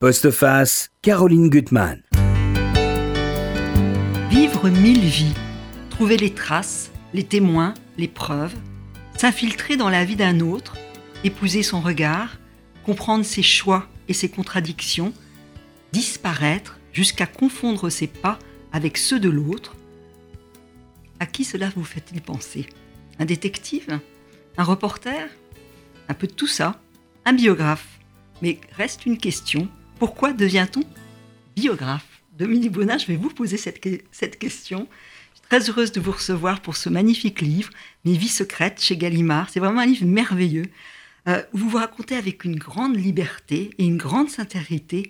Postface, Caroline Gutmann. Vivre mille vies, trouver les traces, les témoins, les preuves, s'infiltrer dans la vie d'un autre, épouser son regard, comprendre ses choix et ses contradictions, disparaître jusqu'à confondre ses pas avec ceux de l'autre. À qui cela vous fait-il penser? Un détective? Un reporter? Un peu de tout ça? Un biographe? Mais reste une question, pourquoi devient-on biographe? Dominique Bonnat, je vais vous poser cette, cette question. Je suis très heureuse de vous recevoir pour ce magnifique livre, Mes vies secrètes chez Gallimard. C'est vraiment un livre merveilleux. Euh, vous vous racontez avec une grande liberté et une grande sincérité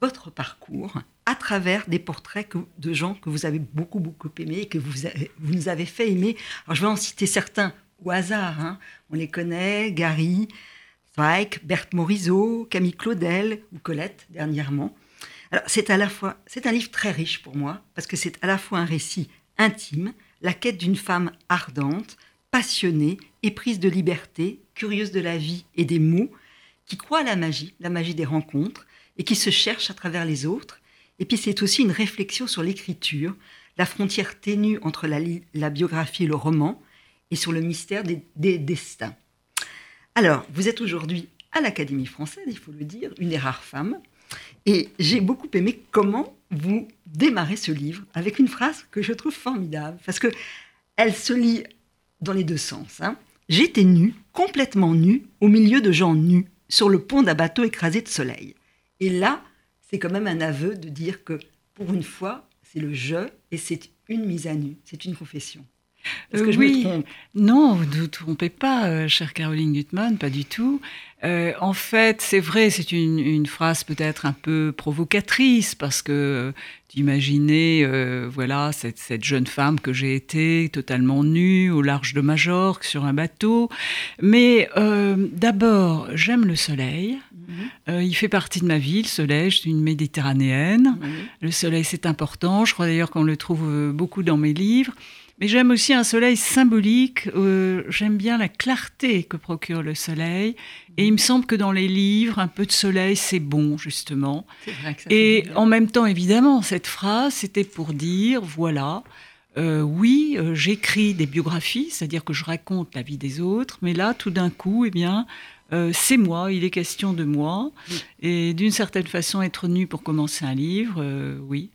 votre parcours à travers des portraits de gens que vous avez beaucoup, beaucoup aimés et que vous, vous nous avez fait aimer. Alors, je vais en citer certains au hasard. Hein. On les connaît, Gary, Zweig, Berthe Morisot, Camille Claudel ou Colette dernièrement. Alors, c'est à la fois, c'est un livre très riche pour moi parce que c'est à la fois un récit intime, la quête d'une femme ardente, passionnée, éprise de liberté, curieuse de la vie et des mots, qui croit à la magie, la magie des rencontres, et qui se cherche à travers les autres. Et puis c'est aussi une réflexion sur l'écriture, la frontière ténue entre la, biographie et le roman, et sur le mystère des, destins. Alors, vous êtes aujourd'hui à l'Académie française, il faut le dire, une des rares femmes, et j'ai beaucoup aimé comment vous démarrez ce livre avec une phrase que je trouve formidable, parce que elle se lit dans les deux sens. Hein. J'étais nue, complètement nue, au milieu de gens nus, sur le pont d'un bateau écrasé de soleil. Et là, c'est quand même un aveu de dire que pour une fois, c'est le je et c'est une mise à nu, c'est une confession. Est-ce que je oui. me trompe? Non, vous ne vous trompez pas, euh, chère Caroline Gutmann, pas du tout. Euh, en fait, c'est vrai, c'est une, phrase peut-être un peu provocatrice parce que d'imaginer, euh, voilà, cette, jeune femme que j'ai été, totalement nue au large de Majorque sur un bateau. Mais d'abord, j'aime le soleil. Mhm. il fait partie de ma vie, le soleil. Je suis une méditerranéenne. Le soleil, c'est important. Je crois d'ailleurs qu'on le trouve beaucoup dans mes livres. Mais j'aime aussi un soleil symbolique. Euh, j'aime bien la clarté que procure le soleil. Et il me semble que dans les livres, un peu de soleil, c'est bon, justement. Vrai que ça Et en même temps, évidemment, cette phrase, c'était pour dire, voilà, euh, oui, euh, j'écris des biographies, c'est-à-dire que je raconte la vie des autres, mais là, tout d'un coup, eh bien, c'est moi, il est question de moi. Et d'une certaine façon, être nu pour commencer un livre, oui.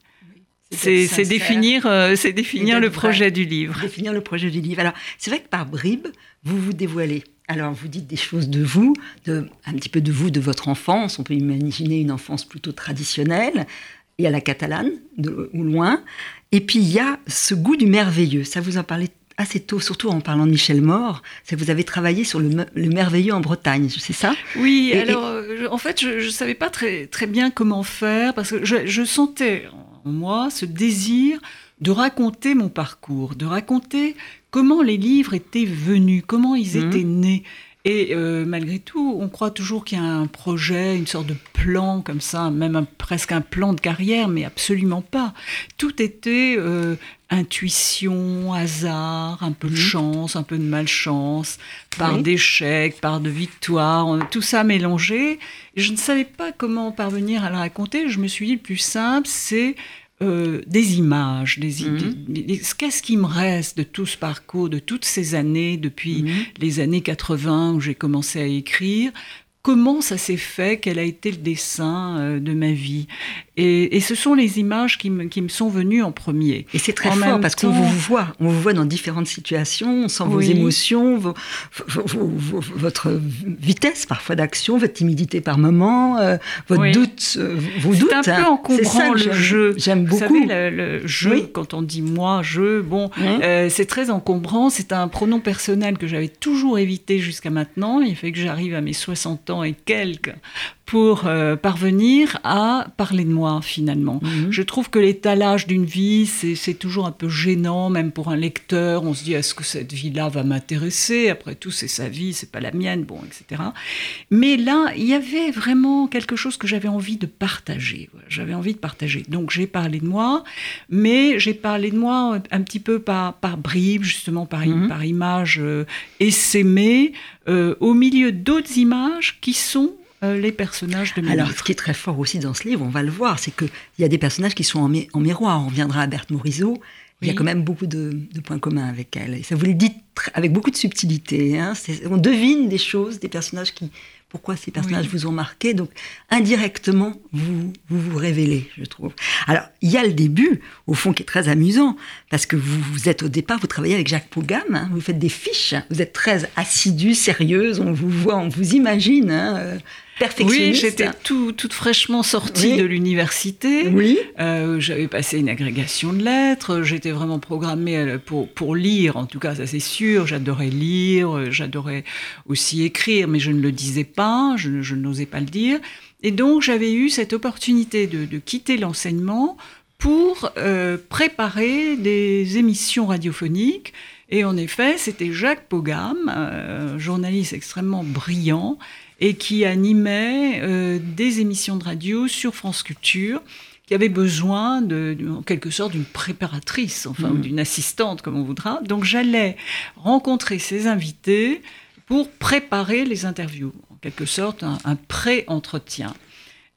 C'est définir, euh, c'est définir le projet du livre. Définir le projet du livre. Alors, c'est vrai que par bribes, vous vous dévoilez. Alors, vous dites des choses de vous, de, un petit peu de vous, de votre enfance. On peut imaginer une enfance plutôt traditionnelle. Il y a la catalane, de, ou loin. Et puis, il y a ce goût du merveilleux. Ça, vous en parlez assez tôt, surtout en parlant de Michel Mort, c'est que vous avez travaillé sur le, merveilleux en Bretagne, c'est ça? Oui, alors euh, en fait, je ne savais pas très, très bien comment faire, parce que je, je sentais moi ce désir de raconter mon parcours, de raconter comment les livres étaient venus, comment ils mmh. étaient nés. Et euh, malgré tout, on croit toujours qu'il y a un projet, une sorte de plan comme ça, même presque un plan de carrière, mais absolument pas. Tout était euh, intuition, hasard, un peu de mmh. chance, un peu de malchance, part d'échecs, part de victoire, tout ça mélangé. je ne savais pas comment parvenir à le raconter. Je me suis dit, le plus simple, c'est euh, des images, des, mmh. qu'est-ce qui me reste de tout ce parcours, de toutes ces années, depuis mmh. les années 80 où j'ai commencé à écrire, comment ça s'est fait, quel a été le dessin euh, de ma vie? Et, ce sont les images qui me, qui me, sont venues en premier. Et c'est très fort parce qu'on vous voit, on vous voit dans différentes situations, on sent vos émotions, votre vitesse parfois d'action, votre timidité par moment, euh, votre doute, euh, vos doutes. C'est un peu encombrant le jeu. J'aime beaucoup. Vous savez, le, jeu, quand on dit moi, je, bon, c'est très encombrant. C'est un pronom personnel que j'avais toujours évité jusqu'à maintenant. Il fait que j'arrive à mes 60 ans et quelques pour euh, parvenir à parler de moi finalement. Mhm. Je trouve que l'étalage d'une vie, c'est toujours un peu gênant, même pour un lecteur. On se dit, est-ce que cette vie-là va m'intéresser? Après tout, c'est sa vie, c'est pas la mienne, bon, etc. Mais là, il y avait vraiment quelque chose que j'avais envie de partager. J'avais envie de partager. Donc j'ai parlé de moi, mais j'ai parlé de moi un petit peu par, par bribes, justement, par, mhm. par images euh, essaimées, euh, au milieu d'autres images qui sont les personnages de mes Alors, livres. ce qui est très fort aussi dans ce livre, on va le voir, c'est qu'il y a des personnages qui sont en, en miroir. On reviendra à Berthe Morisot. Il y a quand même beaucoup de, de, points communs avec elle. Et ça vous le dit avec beaucoup de subtilité. Hein. On devine des choses, des personnages qui, pourquoi ces personnages oui. vous ont marqué. Donc, indirectement, vous, vous, vous révélez, je trouve. Alors, il y a le début, au fond, qui est très amusant, parce que vous, vous êtes au départ, vous travaillez avec Jacques Pogam, hein, vous faites des fiches, vous êtes très assidue, sérieuse, on vous voit, on vous imagine. Hein, oui, j'étais tout, toute fraîchement sortie oui. de l'université. Oui. Euh, J'avais passé une agrégation de lettres. J'étais vraiment programmée pour, pour lire, en tout cas, ça c'est sûr. J'adorais lire, j'adorais aussi écrire, mais je ne le disais pas, je, je n'osais pas le dire. Et donc, j'avais eu cette opportunité de, de quitter l'enseignement pour euh, préparer des émissions radiophoniques. Et en effet, c'était Jacques Pogam, euh, journaliste extrêmement brillant, et qui animait euh, des émissions de radio sur France Culture, qui avait besoin, de, de en quelque sorte, d'une préparatrice, enfin, mmh. ou d'une assistante, comme on voudra. Donc j'allais rencontrer ces invités pour préparer les interviews, en quelque sorte, un, un pré-entretien.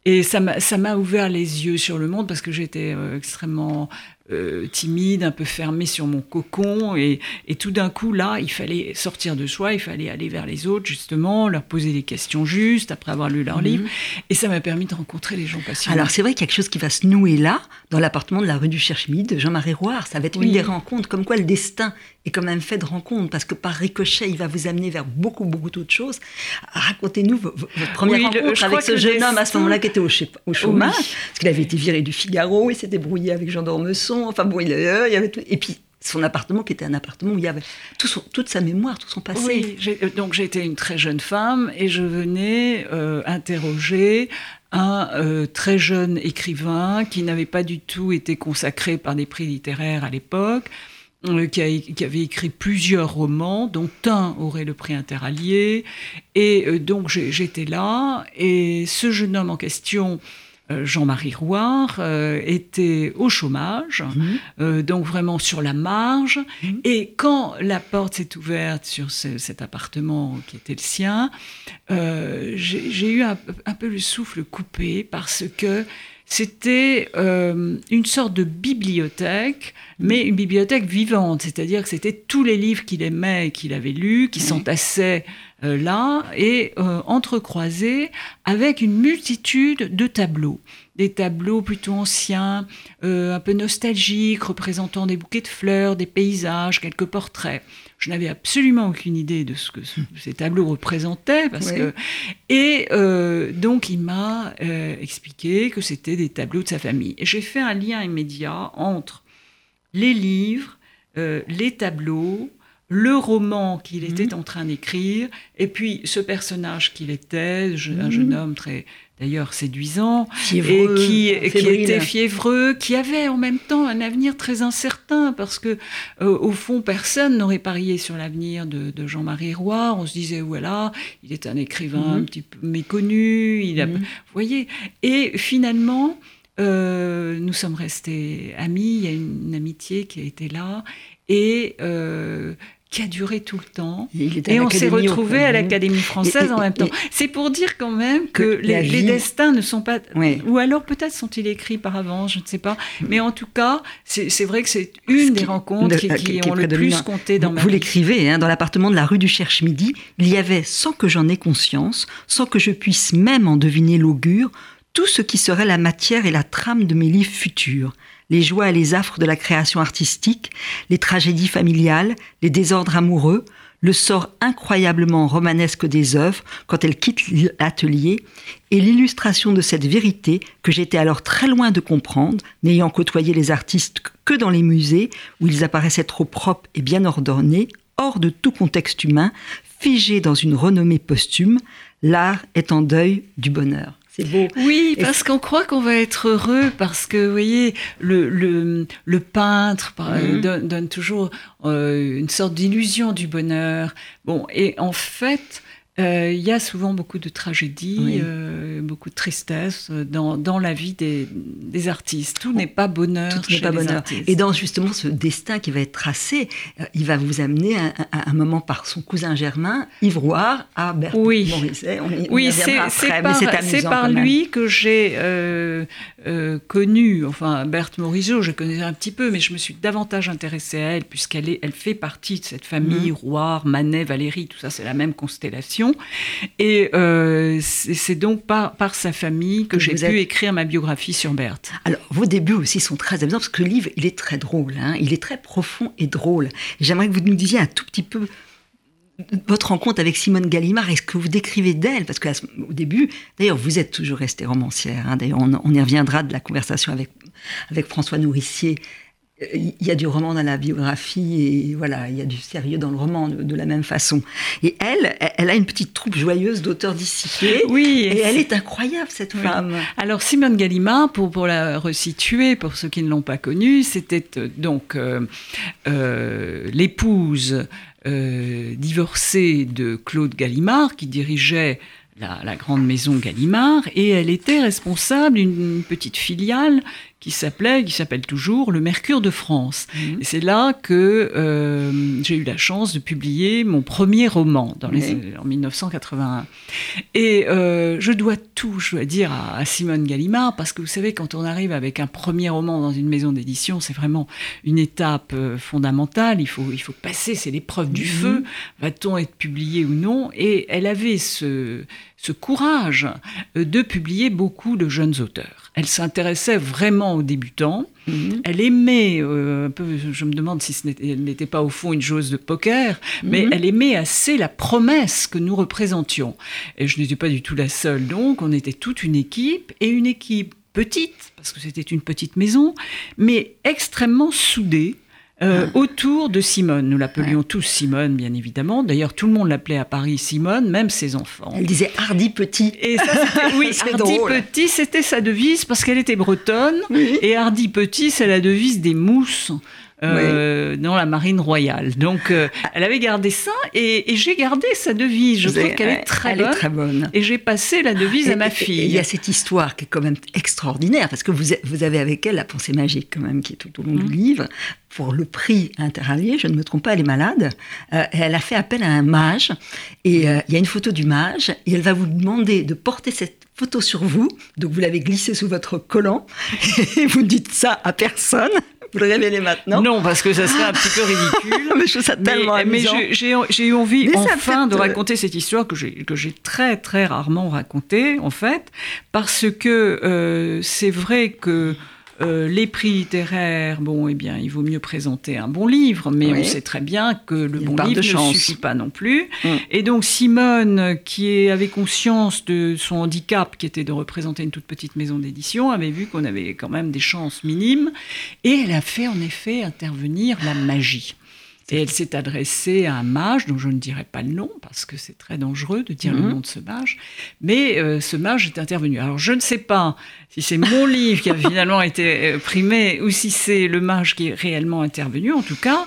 Et ça m'a ouvert les yeux sur le monde parce que j'étais euh, extrêmement euh, timide, un peu fermée sur mon cocon. Et, et tout d'un coup, là, il fallait sortir de soi, il fallait aller vers les autres, justement, leur poser des questions justes après avoir lu leur Mhm. mmh. livre. Et ça m'a permis de rencontrer les gens passionnés. Alors, c'est vrai qu'il y a quelque chose qui va se nouer là, dans l'appartement de la rue du Cherche-Midi de Jean-Marie Roire. Ça va être oui. une des rencontres, comme quoi le destin est quand même fait de rencontres, parce que par ricochet, il va vous amener vers beaucoup, beaucoup d'autres choses. Racontez-nous votre première oui, rencontre le, avec ce jeune homme à ce moment-là qui était au, au chômage, oui. parce qu'il avait été viré du Figaro, il s'était brouillé avec Jean d'Ormesson, enfin bon, il, y avait tout. Et puis, son appartement qui était un appartement où il y avait toute sa mémoire, tout son passé. Oui, donc j'étais une très jeune femme et je venais euh, interroger un euh, très jeune écrivain qui n'avait pas du tout été consacré par des prix littéraires à l'époque, euh, qui, avait écrit plusieurs romans, dont un aurait le prix interallié. Et euh, donc j'étais là, et ce jeune homme en question euh, Jean-Marie Rouard euh, était au chômage, mmh. euh, donc vraiment sur la marge. Mmh. Et quand la porte s'est ouverte sur ce, cet appartement qui était le sien, euh, j'ai eu un, un, peu le souffle coupé parce que c'était euh, une sorte de bibliothèque, mais une bibliothèque vivante, c'est-à-dire que c'était tous les livres qu'il aimait et qu'il avait lus, qui s'entassaient euh, là et euh, entrecroisés avec une multitude de tableaux. Des tableaux plutôt anciens, euh, un peu nostalgiques, représentant des bouquets de fleurs, des paysages, quelques portraits. Je n'avais absolument aucune idée de ce que ces tableaux représentaient, parce oui. que et euh, donc il m'a euh, expliqué que c'était des tableaux de sa famille. Et j'ai fait un lien immédiat entre les livres, euh, les tableaux, le roman qu'il était mmh. en train d'écrire, et puis ce personnage qu'il était, je, mmh. un jeune homme très d'ailleurs séduisant, fiévreux, et qui, qui, était fiévreux, qui avait en même temps un avenir très incertain, parce que euh, au fond, personne n'aurait parié sur l'avenir de, de Jean-Marie Roy. On se disait, voilà, il est un écrivain mmh. un petit peu méconnu, il a, vous voyez, et finalement, euh, nous sommes restés amis, il y a une, une, amitié qui a été là, et euh, qui a duré tout le temps. Et, et on s'est retrouvés à l'Académie française et, et, en même temps. C'est pour dire quand même que, que les, destins ne sont pas... Oui. Ou alors peut-être sont-ils écrits par avance, je ne sais pas. Mais en tout cas, c'est vrai que c'est une des rencontres qui, qui, qui ont le plus compté dans vous, ma Vous l'écrivez, hein, dans l'appartement de la rue du Cherche-Midi, il y avait, sans que j'en ai conscience, sans que je puisse même en deviner l'augure, tout ce qui serait la matière et la trame de mes livres futurs les joies et les affres de la création artistique, les tragédies familiales, les désordres amoureux, le sort incroyablement romanesque des œuvres quand elles quittent l'atelier, et l'illustration de cette vérité que j'étais alors très loin de comprendre, n'ayant côtoyé les artistes que dans les musées où ils apparaissaient trop propres et bien ordonnés, hors de tout contexte humain, figés dans une renommée posthume, l'art est en deuil du bonheur. C'est beau. Oui, parce qu'on croit qu'on va être heureux, parce que, vous voyez, le, le, le peintre -hmm. donne, donne, toujours euh, une sorte d'illusion du bonheur. Bon, et en fait, euh, il y a souvent beaucoup de tragédie, euh, beaucoup de tristesse dans, dans la vie des, des, artistes. Tout n'est pas bonheur. Tout n'est pas bonheur. Artistes. Et dans justement ce destin qui va être tracé, euh, il va vous amener à, à, un moment par son cousin Germain, Ivroir, à Bertrand oui. Morisset. On y, oui, c'est par, par lui que j'ai connu, enfin Berthe Morisot, je connaissais un petit peu, mais je me suis davantage intéressée à elle puisqu'elle elle fait partie de cette famille, mmh. Roire, Manet, Valérie, tout ça, c'est la même constellation. Et euh, c'est donc par, par, sa famille que, que j'ai pu êtes... écrire ma biographie sur Berthe. Alors, vos débuts aussi sont très amusants parce que le livre, il est très drôle. Hein il est très profond et drôle. J'aimerais que vous nous disiez un tout petit peu votre rencontre avec Simone Gallimard, est-ce que vous décrivez d'elle? Parce qu'au début, d'ailleurs, vous êtes toujours restée romancière. Hein, d'ailleurs, on, on, y reviendra de la conversation avec, avec François Nourricier il y a du roman dans la biographie et voilà, il y a du sérieux dans le roman de, de la même façon. Et elle, elle a une petite troupe joyeuse d'auteurs disciplés. Oui. Et elle est incroyable, cette oui. femme. Alors, Simone Gallimard, pour, pour la resituer, pour ceux qui ne l'ont pas connue, c'était euh, donc euh, euh, l'épouse euh, divorcée de Claude Gallimard, qui dirigeait la, la, grande maison Gallimard, et elle était responsable d'une petite filiale qui s'appelait, qui s'appelle toujours le Mercure de France. Mmh. Et c'est là que euh, j'ai eu la chance de publier mon premier roman dans les, mmh. en 1981. Et euh, je dois tout, je dois dire, à, à, Simone Gallimard, parce que vous savez, quand on arrive avec un premier roman dans une maison d'édition, c'est vraiment une étape euh, fondamentale. Il faut, il faut passer, c'est l'épreuve mmh. du feu. Va-t-on être publié ou non? Et elle avait ce, ce courage euh, de publier beaucoup de jeunes auteurs. Elle s'intéressait vraiment aux débutants. Mm -hmm. Elle aimait, euh, un peu, je me demande si ce n'était pas au fond une chose de poker, mais mm -hmm. elle aimait assez la promesse que nous représentions. Et je n'étais pas du tout la seule, donc on était toute une équipe, et une équipe petite, parce que c'était une petite maison, mais extrêmement soudée. Euh, ah. autour de Simone. Nous l'appelions ouais. tous Simone, bien évidemment. D'ailleurs, tout le monde l'appelait à Paris Simone, même ses enfants. Elle disait Hardy Petit. Et ça, oui, Hardy drôle. Petit, c'était sa devise parce qu'elle était bretonne. Oui. Et Hardy Petit, c'est la devise des mousses. Euh, oui. dans la marine royale. Donc, euh, elle avait gardé ça et, et j'ai gardé sa devise. Je trouve qu'elle est, très, elle bonne, est très bonne. Et j'ai passé la devise et, à ma fille. Il y a cette histoire qui est quand même extraordinaire parce que vous, vous avez avec elle la pensée magique quand même qui est tout au long mmh. du livre. Pour le prix interallié, je ne me trompe pas, elle est malade. Euh, elle a fait appel à un mage et euh, il y a une photo du mage et elle va vous demander de porter cette photo sur vous. Donc vous l'avez glissée sous votre collant et vous ne dites ça à personne vous le révélez maintenant Non, parce que ça serait un petit peu ridicule. mais je trouve ça tellement mais, amusant. Mais j'ai eu envie mais enfin de raconter cette histoire que j'ai très très rarement racontée, en fait, parce que euh, c'est vrai que euh, les prix littéraires, bon, eh bien, il vaut mieux présenter un bon livre, mais oui. on sait très bien que le bon livre ne suffit pas non plus. Mm. Et donc Simone, qui avait conscience de son handicap, qui était de représenter une toute petite maison d'édition, avait vu qu'on avait quand même des chances minimes, et elle a fait en effet intervenir la magie. Et elle s'est adressée à un mage dont je ne dirai pas le nom parce que c'est très dangereux de dire mmh. le nom de ce mage. Mais euh, ce mage est intervenu. Alors je ne sais pas si c'est mon livre qui a finalement été primé ou si c'est le mage qui est réellement intervenu. En tout cas,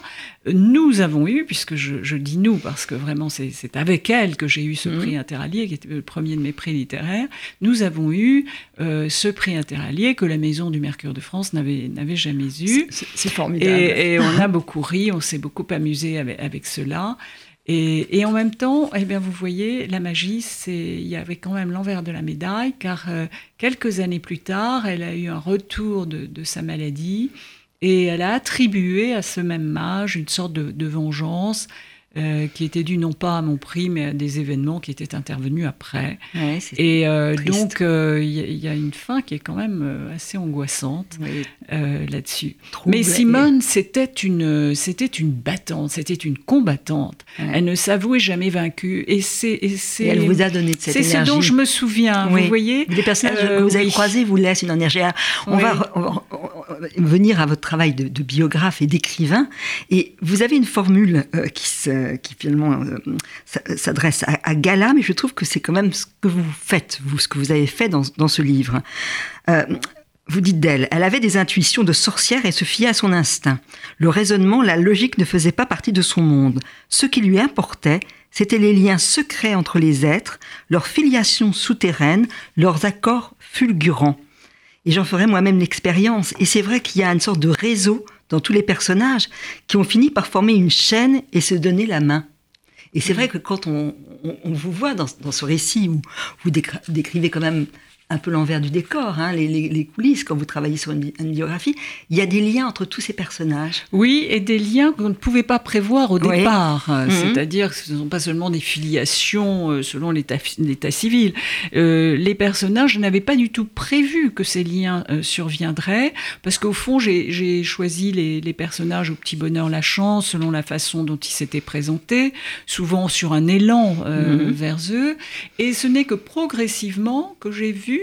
nous avons eu, puisque je, je dis nous parce que vraiment c'est avec elle que j'ai eu ce mmh. prix interallié qui était le premier de mes prix littéraires, nous avons eu euh, ce prix interallié que la Maison du Mercure de France n'avait jamais eu. C'est formidable. Et, et, on a beaucoup ri, on s'est beaucoup amusé avec, avec cela. Et, et, en même temps, eh bien, vous voyez, la magie, il y avait quand même l'envers de la médaille, car euh, quelques années plus tard, elle a eu un retour de, de sa maladie et elle a attribué à ce même mage une sorte de, vengeance euh, qui était due non pas à mon prix, mais à des événements qui étaient intervenus après. Ouais, et euh, donc, il euh, y, y, a une fin qui est quand même assez angoissante oui. Là-dessus. Mais Simone, c'était une, c'était une battante, c'était une combattante. Ouais. Elle ne s'avouait jamais vaincue. Et, c'est, elle vous a donné de cette énergie. C'est ce dont je me souviens, oui. vous voyez. Les personnages que vous avez oui. croisés vous laissent une énergie. On, va, on, va, venir à votre travail de, de biographe et d'écrivain. Et vous avez une formule qui se qui finalement euh, s'adresse à, Gala, mais je trouve que c'est quand même ce que vous faites, vous, ce que vous avez fait dans, ce livre. Euh, vous dites d'elle, elle avait des intuitions de sorcière et se fiait à son instinct. Le raisonnement, la logique ne faisait pas partie de son monde. Ce qui lui importait, c'étaient les liens secrets entre les êtres, leur filiation souterraine, leurs accords fulgurants. Et j'en ferai moi-même l'expérience. Et c'est vrai qu'il y a une sorte de réseau dans tous les personnages qui ont fini par former une chaîne et se donner la main. Et c'est vrai que quand on, vous voit dans, dans, ce récit où vous décrivez quand même un peu l'envers du décor, hein, les, coulisses, quand vous travaillez sur une, biographie, il y a des liens entre tous ces personnages. Oui, et des liens qu'on ne pouvait pas prévoir au départ. Mhm. C'est-à-dire que ce ne sont pas seulement des filiations euh, selon l'état civil. Euh, les personnages n'avaient pas du tout prévu que ces liens euh, surviendraient, parce qu'au fond, j'ai choisi les, personnages au petit bonheur la chance, selon la façon dont ils s'étaient présentés, souvent sur un élan mhm. vers eux. Et ce n'est que progressivement que j'ai vu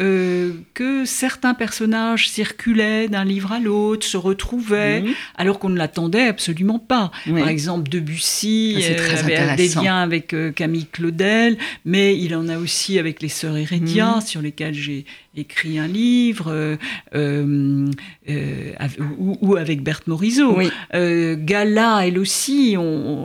euh, que certains personnages circulaient d'un livre à l'autre, se retrouvaient, mhm. alors qu'on ne l'attendait absolument pas. Par exemple, Debussy ah, euh, avait des liens avec euh, Camille Claudel, mais il en a aussi avec les sœurs Hérédia, mhm. sur lesquelles j'ai écrit un livre, euh, euh, euh, ou, avec Berthe Morisot. Gala, elle aussi,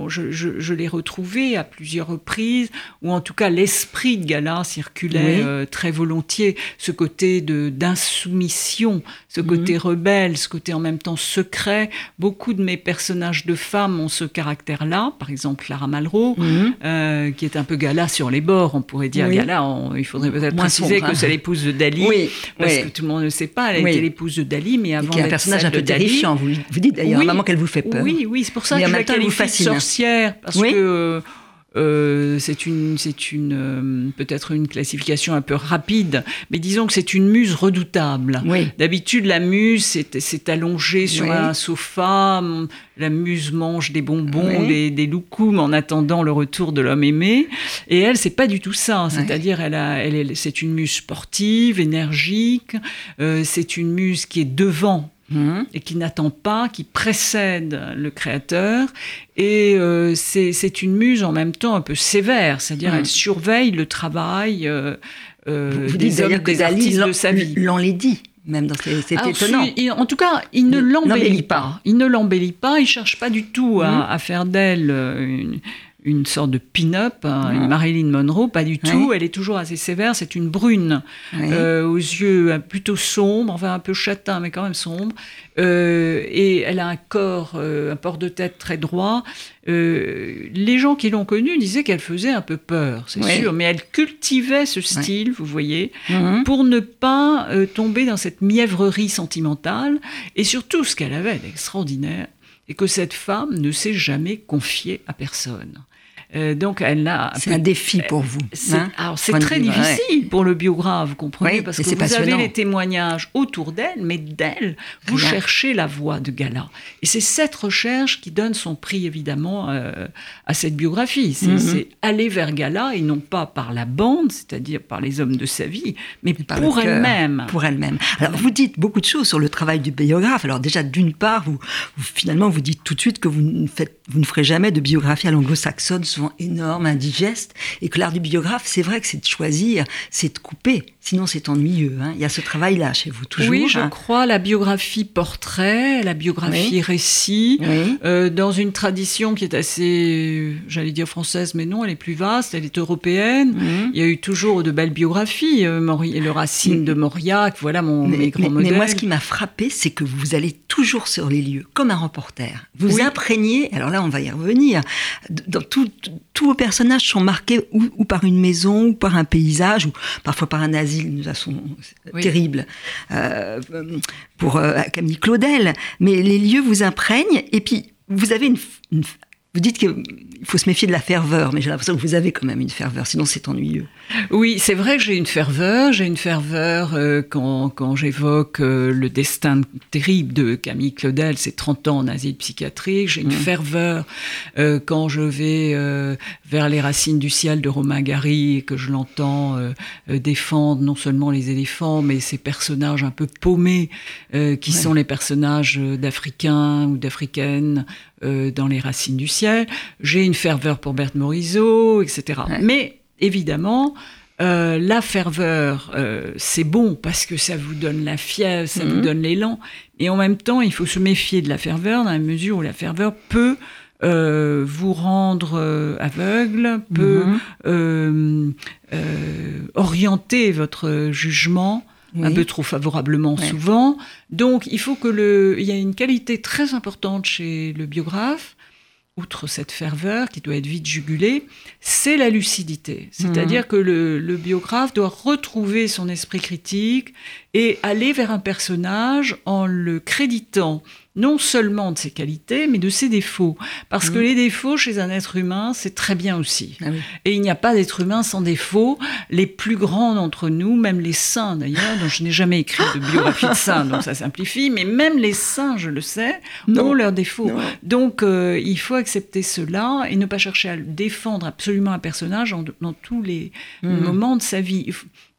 je, l'ai retrouvée à plusieurs reprises, ou en tout cas l'esprit de Gala circulait très volontiers, ce côté d'insoumission, ce mhm. côté rebelle, ce côté en même temps secret. Beaucoup de mes personnages de femmes ont ce caractère-là, par exemple Clara Malraux, mhm. qui est un peu Gala sur les bords, on pourrait dire Gala, il faudrait peut-être préciser que hein. c'est l'épouse de Dali oui, parce que tout le monde ne sait pas. Elle a été l'épouse de Dali, mais avant. Qui est un personnage un peu terrifiant. Vous, vous dites d'ailleurs oui, qu'elle vous fait peur. Oui, oui, c'est pour ça que je la qualifie de sorcière, parce que euh, c'est une, c'est une, euh, peut-être une classification un peu rapide, mais disons que c'est une muse redoutable. D'habitude, la muse c'est allongée sur un sofa. La muse mange des bonbons, des, des loukoums en attendant le retour de l'homme aimé. Et elle, c'est pas du tout ça. C'est-à-dire, elle, a, elle, c'est une muse sportive, énergique. Euh, c'est une muse qui est devant Mmh. et qui n'attend pas, qui précède le créateur. Et euh, c'est une muse en même temps un peu sévère, c'est-à-dire mmh. elle surveille le travail euh, euh, des hommes, des artistes de sa vie. dit même dans c'est étonnant. en tout cas, il ne l'embellit pas. Il ne l'embellit pas. Il cherche pas du tout à, mmh. à faire d'elle une, une sorte de pin-up, hein, une Marilyn Monroe, pas du tout. Elle est toujours assez sévère. C'est une brune euh, aux yeux euh, plutôt sombres, enfin un peu châtain, mais quand même sombre. Euh, et elle a un corps, un port de tête très droit. les gens qui l'ont connue disaient qu'elle faisait un peu peur, c'est sûr, mais elle cultivait ce style, vous voyez, mhm. pour ne pas tomber dans cette mièvrerie sentimentale. Et surtout, ce qu'elle avait d'extraordinaire, et que cette femme ne s'est jamais confiée à personne. Euh, donc elle a. C'est un défi pour vous. Hein alors c'est très difficile pour le biographe, vous comprenez, parce que vous avez les témoignages autour d'elle, mais d'elle, vous cherchez la voix de Gala. Et c'est cette recherche qui donne son prix évidemment euh, à cette biographie. Mhm. C'est aller vers Gala et non pas par la bande, c'est-à-dire par les hommes de sa vie, mais, pour elle-même. Pour elle-même. Alors vous dites beaucoup de choses sur le travail du biographe. Alors déjà d'une part, vous, finalement vous dites tout de suite que vous ne faites, vous ne ferez jamais de biographie à l'anglo-saxonne énorme, indigeste, et que l'art du biographe, c'est vrai que c'est de choisir, c'est de couper, sinon c'est ennuyeux. Hein. Il y a ce travail-là chez vous, toujours. Oui, je hein. crois, la biographie portrait, la biographie récit, euh, dans une tradition qui est assez, j'allais dire française, mais non, elle est plus vaste, elle est européenne. Il y a eu toujours de belles biographies, euh, le Racine de Mauriac, voilà mon, mais, mes grands mais, Mais moi, ce qui m'a frappé, c'est que vous allez toujours sur les lieux, comme un reporter. Vous imprégnez, alors là, on va y revenir, dans tout, tous vos personnages sont marqués ou, par une maison, ou par un paysage, ou parfois par un asile, de façon terrible, euh, pour euh, Camille Claudel. Mais les lieux vous imprègnent, et puis vous avez une, vous dites qu'il faut se méfier de la ferveur, mais j'ai l'impression que vous avez quand même une ferveur, sinon c'est ennuyeux. Oui, c'est vrai que j'ai une ferveur. J'ai une ferveur euh, quand, quand j'évoque euh, le destin terrible de Camille Claudel, ses 30 ans en asile psychiatrique. J'ai une mmh. ferveur euh, quand je vais vers les racines du ciel de Romain Gary et que je l'entends défendre non seulement les éléphants, mais ces personnages un peu paumés qui sont les personnages d'Africains ou d'Africaines dans les racines du ciel. J'ai une ferveur pour Berthe Morisot, etc. Mais évidemment, euh, la ferveur, euh, c'est bon parce que ça vous donne la fièvre, ça vous Mhm. donne l'élan. Et en même temps, il faut se méfier de la ferveur dans la mesure où la ferveur peut euh, vous rendre aveugle, peut Mhm. orienter votre jugement un peu trop favorablement Ouais. souvent. Donc, il faut que le, il y a une qualité très importante chez le biographe, outre cette ferveur qui doit être vite jugulée, c'est la lucidité. C'est-à-dire que le, le biographe doit retrouver son esprit critique et aller vers un personnage en le créditant non seulement de ses qualités, mais de ses défauts. Parce que les défauts chez un être humain, c'est très bien aussi. Ah oui. Et il n'y a pas d'être humain sans défaut. Les plus grands d'entre nous, même les saints d'ailleurs, dont je n'ai jamais écrit de biographie de saints, donc ça simplifie, mais même les saints, je le sais, Non. ont leurs défauts. Non. Donc euh, il faut accepter cela et ne pas chercher à défendre absolument un personnage en- dans tous les Mhm. moments de sa vie.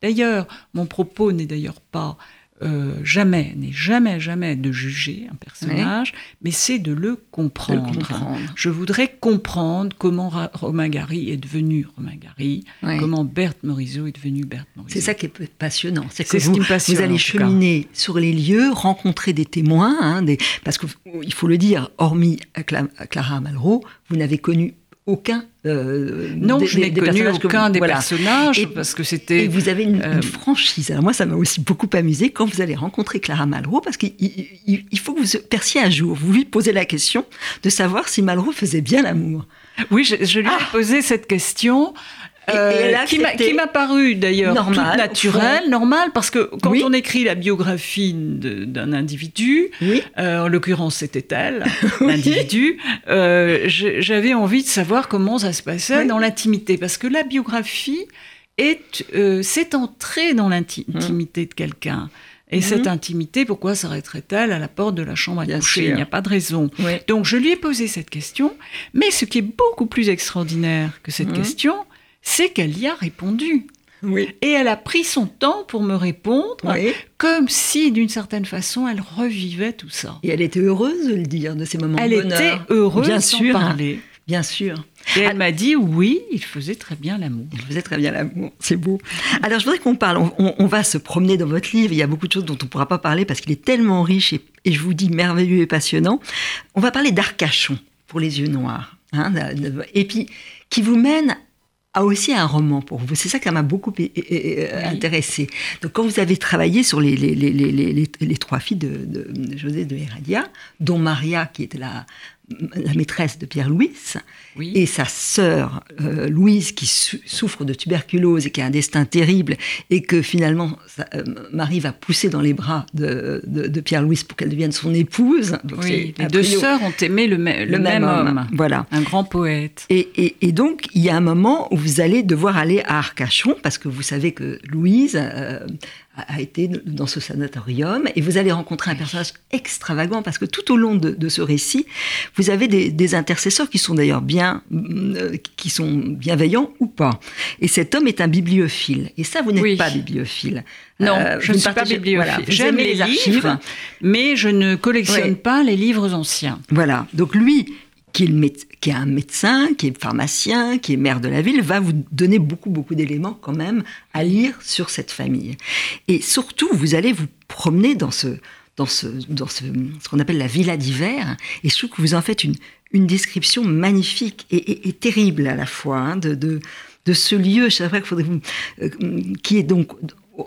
D'ailleurs, mon propos n'est d'ailleurs pas euh, jamais, n'est jamais, jamais de juger un personnage, mais c'est de le De comprendre. Je voudrais comprendre comment Ra- Romain Gary est devenu Romain Gary, comment Berthe Morisot est devenue Berthe Morisot. C'est ça qui est passionnant. C'est que ce vous, vous allez cheminer sur les lieux, rencontrer des témoins, hein, des, parce que il faut le dire, hormis Cla- Clara Malraux, vous n'avez connu aucun. euh, Non, des- je n'ai connu aucun vous- des voilà. personnages Et- parce que Et c'était. vous avez une, euh, une franchise. Alors moi, ça m'a aussi beaucoup amusé quand vous allez rencontrer Clara Malraux, parce qu'il il- il- il faut que vous perciez un jour. Vous lui posez la question de savoir si Malraux faisait bien l'amour. Oui, je, je lui ai Ah posé cette question. Et euh, qui m'a- accepté. qui m'a paru d'ailleurs toute Normal, naturelle, normale, parce que quand Oui. on écrit la biographie de- d'un individu, Oui. euh, en l'occurrence c'était elle, l'individu, euh, j'avais envie de savoir comment ça se passait Oui. dans l'intimité, parce que la biographie est, c'est entrer dans l'intimité de quelqu'un. Et Mhm. cette intimité, pourquoi s'arrêterait-elle à la porte de la chambre à Bien coucher? sûr. Il n'y a pas de raison. Oui. Donc je lui ai posé cette question, mais ce qui est beaucoup plus extraordinaire que cette Mhm. question, c'est qu'elle y a répondu. Oui. Et elle a pris son temps pour me répondre, Oui. comme si d'une certaine façon elle revivait tout ça. Et elle était heureuse de le dire, de ces moments Elle de bonheur. était heureuse Bien sûr, parler. Bien sûr. Et elle m'a dit oui, il faisait très bien l'amour. Il faisait très bien l'amour, c'est beau. Alors je voudrais qu'on parle, on, on- on va se promener dans votre livre, il y a beaucoup de choses dont on ne pourra pas parler parce qu'il est tellement riche et, et je vous dis merveilleux et passionnant. On va parler d'Arcachon pour les yeux noirs. hein, et puis qui vous mène à aussi un roman pour vous. C'est ça qui m'a beaucoup Oui. intéressé. Donc quand vous avez travaillé sur les, les, les, les, trois filles de, de- de José de Heredia, dont Maria qui était la, la maîtresse de Pierre-Louis, Oui. et sa sœur euh, Louise qui sou- souffre de tuberculose et qui a un destin terrible et que finalement euh, Marie va pousser dans les bras de, de- de Pierre-Louise pour qu'elle devienne son épouse. Donc oui, c'est les deux sœurs ont aimé le, le même, homme, Voilà. un grand poète. Et, et- et donc, il y a un moment où vous allez devoir aller à Arcachon, parce que vous savez que Louise euh, a été dans ce sanatorium, et vous allez rencontrer un personnage extravagant, parce que tout au long de, de ce récit, vous avez des, des intercesseurs qui sont d'ailleurs bien, euh, qui sont bienveillants ou pas. Et cet homme est un bibliophile. Et ça, vous n'êtes Oui. pas bibliophile. Non, Euh, je ne suis pas bibliophile. voilà, J'aime les, archives. livres, mais je ne collectionne pas les livres anciens. Voilà. Donc lui, qui est, un médecin, qui est pharmacien, qui est maire de la ville, va vous donner beaucoup, beaucoup d'éléments quand même à lire sur cette famille. Et surtout, vous allez vous promener dans ce, dans ce, dans ce, ce qu'on appelle la villa d'hiver. Et je trouve que vous en faites une, une description magnifique et, et- et terrible à la fois hein, de, de, de ce lieu. C'est vrai qu'il faudrait euh, qui est donc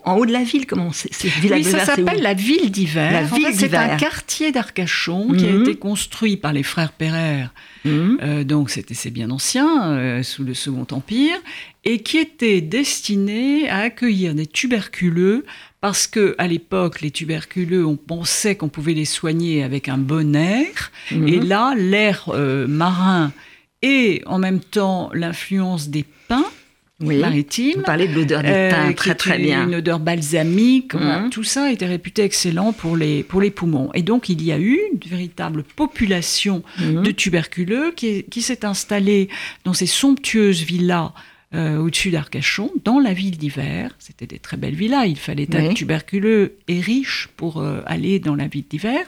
en haut de la ville. Comment c'est Oui, ça s'appelle la ville d'hiver. En fait, C'est un quartier d'Arcachon qui a Mhm. été construit par les frères Pereire. Mhm. Euh, donc c'est bien ancien, euh, sous le Second Empire, et qui était destiné à accueillir des tuberculeux parce que à l'époque les tuberculeux on pensait qu'on pouvait les soigner avec un bon air, Mhm. et là l'air euh, marin et en même temps l'influence des pins Oui. maritimes Vous parlez de l'odeur des euh, pins, qui très très bien. Une odeur balsamique, voilà, Mhm. tout ça était réputé excellent pour les, pour les poumons. Et donc il y a eu une véritable population Mhm. de tuberculeux qui, qui s'est installée dans ces somptueuses villas euh, au-dessus d'Arcachon, dans la ville d'hiver. C'était des très belles villas. Il fallait être tuberculeux et riche pour euh, aller dans la ville d'hiver.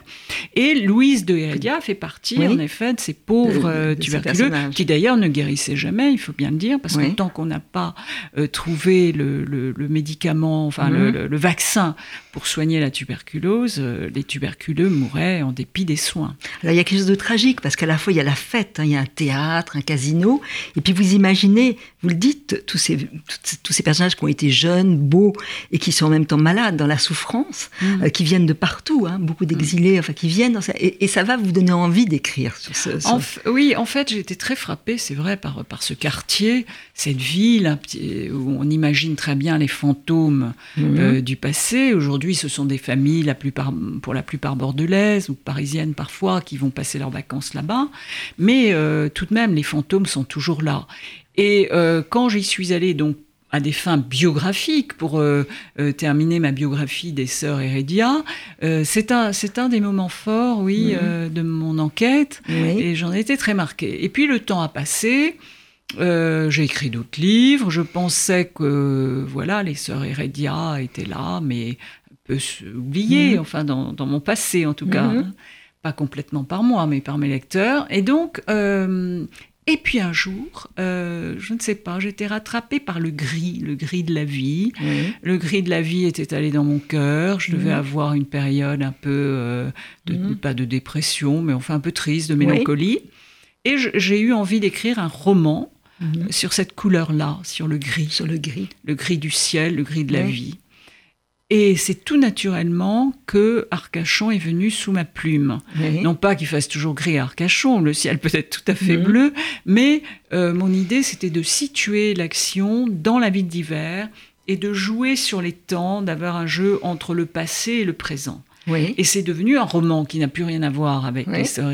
Et Louise de Heredia fait partie, en effet, de ces pauvres euh, tuberculeux qui d'ailleurs ne guérissaient jamais, il faut bien le dire, parce que tant qu'on n'a pas trouvé le, médicament, enfin le, mhm. vaccin pour soigner la tuberculose, les tuberculeux mouraient en dépit des soins. Alors il y a quelque chose de tragique parce qu'à la fois il y a la fête, hein, il y a un théâtre, un casino, et puis vous imaginez, vous le dites tous ces, tous ces personnages qui ont été jeunes, beaux et qui sont en même temps malades, dans la souffrance, mm. euh, qui viennent de partout, hein, beaucoup d'exilés, enfin qui viennent, et, ça va vous donner envie d'écrire sur ce. oui, en fait, j'ai été très frappée, c'est vrai, par, par ce quartier, cette ville où on imagine très bien les fantômes mm. euh, du passé. Aujourd'hui, ce sont des familles, la plupart, pour la plupart bordelaises ou parisiennes parfois, qui vont passer leurs vacances là-bas. Mais euh, tout de même, les fantômes sont toujours là. Et euh, quand j'y suis allée, donc à des fins biographiques pour euh, euh, terminer ma biographie des sœurs Heredia. c'est un, c'est un des moments forts, oui, mhm. de mon enquête, et j'en ai été très marquée. Et puis le temps a passé. j'ai écrit d'autres livres. Je pensais que voilà, les sœurs Heredia étaient là, mais oubliées, mhm. enfin dans, dans, mon passé en tout cas. Mhm. Hein. Pas complètement par moi, mais par mes lecteurs. Et donc, et puis un jour, euh, je ne sais pas, j'étais rattrapée par le gris, le gris de la vie. Le gris de la vie était allé dans mon cœur. Je devais avoir une période un peu, euh, de, pas de dépression, mais enfin un peu triste, de mélancolie. Et j'ai eu envie d'écrire un roman sur cette couleur-là, sur le gris. Sur le gris. Le gris du ciel, le gris de la vie. Et c'est tout naturellement que Arcachon est venu sous ma plume. Non pas qu'il fasse toujours gris à Arcachon, le ciel peut être tout à fait bleu, mais euh, mon idée c'était de situer l'action dans la ville d'hiver et de jouer sur les temps, d'avoir un jeu entre le passé et le présent. Et c'est devenu un roman qui n'a plus rien à voir avec l'histoire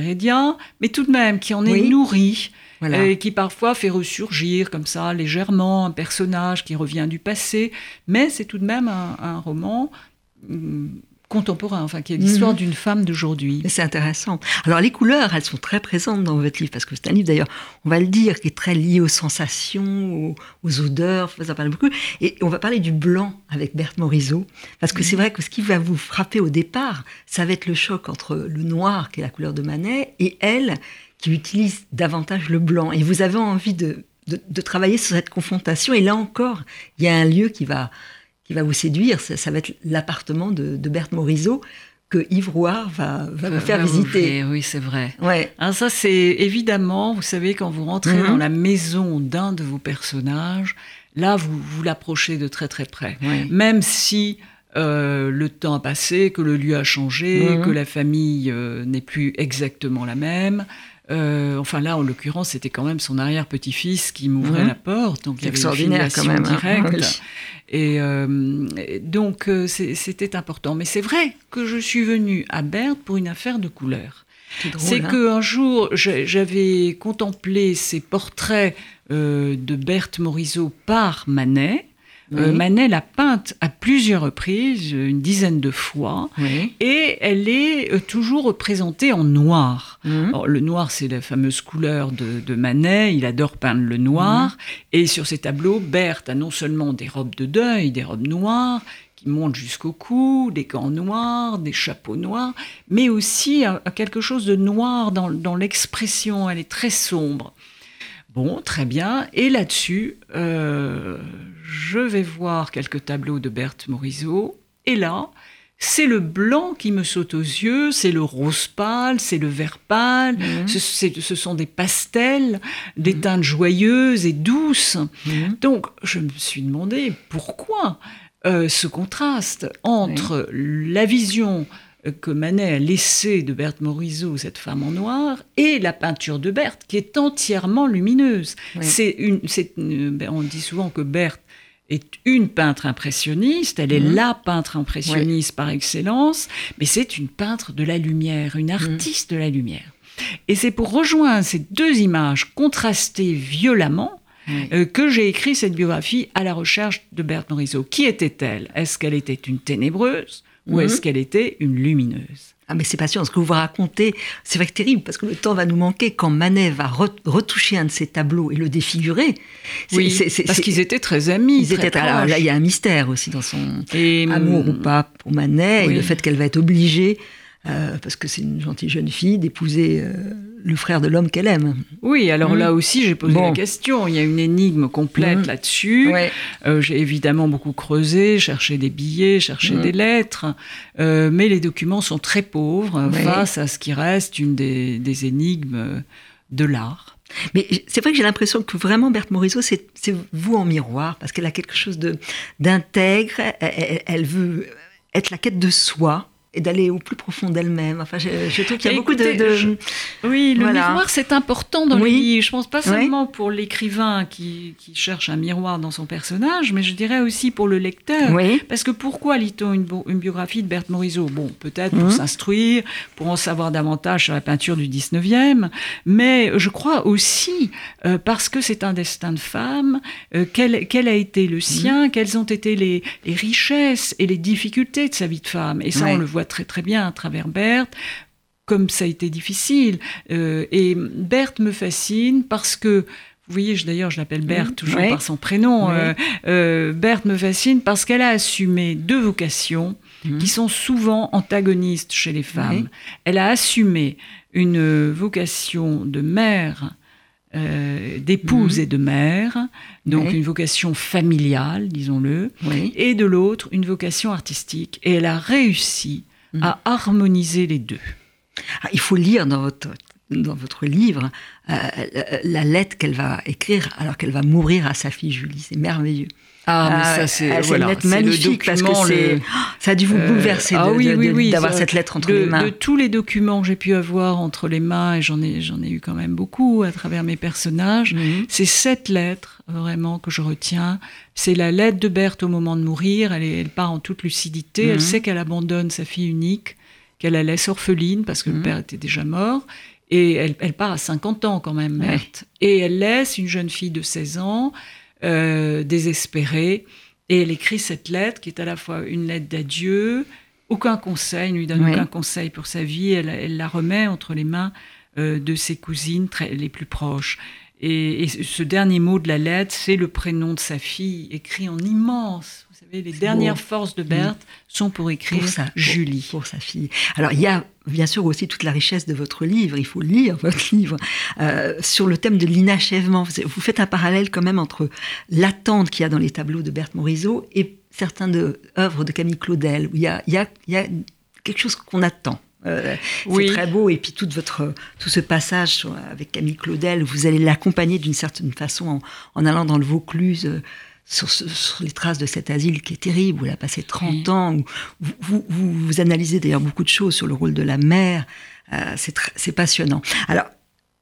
mais tout de même qui en est nourri et qui parfois fait ressurgir comme ça légèrement un personnage qui revient du passé, mais c'est tout de même un, roman mm, contemporain, enfin qui est l'histoire mhm. d'une femme d'aujourd'hui. C'est intéressant. Alors les couleurs, elles sont très présentes dans votre livre parce que c'est un livre d'ailleurs, on va le dire, qui est très lié aux sensations, aux, odeurs, ça parle beaucoup. Et on va parler du blanc avec Berthe Morisot parce que c'est mhm. vrai que ce qui va vous frapper au départ, ça va être le choc entre le noir qui est la couleur de Manet et elle qui utilise davantage le blanc. Et vous avez envie de, de, travailler sur cette confrontation. Et là encore, il y a un lieu qui va, qui va vous séduire. Ça, va être l'appartement de, de, Berthe Morisot que Yves Rouard va, va vous faire visiter. oui, c'est vrai. Ouais. Alors ça, c'est évidemment, vous savez, quand vous rentrez mhm. dans la maison d'un de vos personnages, là, vous vous l'approchez de très très près. Même si euh, le temps a passé, que le lieu a changé, mhm. que la famille euh, n'est plus exactement la même, euh, enfin là, en l'occurrence, c'était quand même son arrière-petit-fils qui m'ouvrait mhm. la porte, donc il y avait extraordinaire quand même. Hein. Directe. Et euh, donc euh, c'était important. Mais c'est vrai que je suis venue à Berthe pour une affaire de couleur. C'est hein. qu'un jour, j'avais contemplé ces portraits de Berthe Morisot par Manet. Euh, Manet l'a peinte à plusieurs reprises, une dizaine de fois, et elle est euh, toujours représentée en noir. Mhm. le noir, c'est la fameuse couleur de, Manet, il adore peindre le noir, mhm. et sur ces tableaux, Berthe a non seulement des robes de deuil, des robes noires, qui montent jusqu'au cou, des gants noirs, des chapeaux noirs, mais aussi quelque chose de noir dans l'expression, elle est très sombre. Bon, très bien. Et là-dessus, euh, je vais voir quelques tableaux de Berthe Morisot. Et là, c'est le blanc qui me saute aux yeux, c'est le rose pâle, c'est le vert pâle, mhm. ce, sont des pastels, des mhm. teintes joyeuses et douces. Mhm. Donc, je me suis demandé pourquoi euh, ce contraste entre la vision que Manet a laissé de Berthe Morisot, cette femme en noir, et la peinture de Berthe, qui est entièrement lumineuse. C'est une, ben, on dit souvent que Berthe est une peintre impressionniste, elle est mhm. la peintre impressionniste par excellence, mais c'est une peintre de la lumière, une mhm. artiste de la lumière. Et c'est pour rejoindre ces deux images contrastées violemment euh, que j'ai écrit cette biographie à la recherche de Berthe Morisot. Qui était-elle? Est-ce qu'elle était une ténébreuse? Ou est-ce qu'elle était une lumineuse? Ah mais c'est passionnant, ce que vous vous racontez, c'est vrai que terrible, parce que le temps va nous manquer quand Manet va retoucher un de ses tableaux et le défigurer. Oui, parce qu'ils étaient très amis. Ils étaient, alors là, il y a un mystère aussi dans son amour ou pas pour Manet, et le fait qu'elle va être obligée euh, parce que c'est une gentille jeune fille, d'épouser euh, le frère de l'homme qu'elle aime. Oui, alors là mmh. aussi, j'ai posé la question. Il y a une énigme complète mmh. là-dessus. Euh, j'ai évidemment beaucoup creusé, cherché des billets, cherché mmh. des lettres, mais les documents sont très pauvres face à ce qui reste une des, énigmes de l'art. Mais c'est vrai que j'ai l'impression que vraiment Berthe Morisot, c'est vous en miroir, parce qu'elle a quelque chose d'intègre, elle veut être la quête de soi, et d'aller au plus profond d'elle-même. Enfin, je, trouve qu'il y a beaucoup de, Oui, le miroir, c'est important dans oui. le Je pense pas seulement pour l'écrivain qui, cherche un miroir dans son personnage, mais je dirais aussi pour le lecteur. Oui. Parce que pourquoi lit-on une, une, biographie de Berthe Morisot? Bon, peut-être pour mhm. s'instruire, pour en savoir davantage sur la peinture du 19e, mais je crois aussi euh, parce que c'est un destin de femme, euh, quel, quel, a été le sien, mhm. quelles ont été les, les, richesses et les difficultés de sa vie de femme. Et ça, on le voit très très bien à travers Berthe, comme ça a été difficile. Euh, et Berthe me fascine parce que vous voyez, d'ailleurs, je l'appelle Berthe toujours par son prénom. Euh, euh, Berthe me fascine parce qu'elle a assumé deux vocations mhm. qui sont souvent antagonistes chez les femmes. Elle a assumé une vocation de mère, d'épouse mhm. et de mère, donc une vocation familiale, disons-le, et de l'autre, une vocation artistique. Et elle a réussi à harmoniser les deux. Ah, il faut lire dans votre, dans votre livre euh, la lettre qu'elle va écrire alors qu'elle va mourir à sa fille Julie. C'est merveilleux. Ah, mais ça, c'est ah, une lettre magnifique parce que ça a dû vous euh, bouleverser ah d'avoir cette lettre entre les mains. De tous les documents que j'ai pu avoir entre les mains, et j'en ai, j'en ai eu quand même beaucoup à travers mes personnages, mhm. c'est cette lettre vraiment que je retiens. C'est la lettre de Berthe au moment de mourir. Elle, elle part en toute lucidité. Elle mhm. sait qu'elle abandonne sa fille unique, qu'elle la laisse orpheline parce que le mhm. père était déjà mort. Et elle, elle, part à 50 ans quand même, Berthe. Et elle laisse une jeune fille de 16 ans euh, désespérée. Et elle écrit cette lettre qui est à la fois une lettre d'adieu, aucun conseil, ne lui donne aucun conseil pour sa vie, elle, la remet entre les mains euh, de ses cousines très, les plus proches. Et, ce dernier mot de la lettre, c'est le prénom de sa fille, écrit en immense. Savez, les dernières forces de Berthe sont pour écrire Julie. Pour, sa fille. Alors, il y a bien sûr aussi toute la richesse de votre livre. Il faut lire votre livre euh, sur le thème de l'inachèvement. Vous faites un parallèle quand même entre l'attente qu'il y a dans les tableaux de Berthe Morisot et certaines œuvres de Camille Claudel, où il y a, il y a, il y a quelque chose qu'on attend. Euh, c'est très beau. Et puis tout, votre, tout ce passage avec Camille Claudel, vous allez l'accompagner d'une certaine façon en, allant dans le Vaucluse. Sur, les traces de cet asile qui est terrible, où elle a passé 30 ans, où vous, vous, analysez d'ailleurs beaucoup de choses sur le rôle de la mère, euh, c'est passionnant. Alors,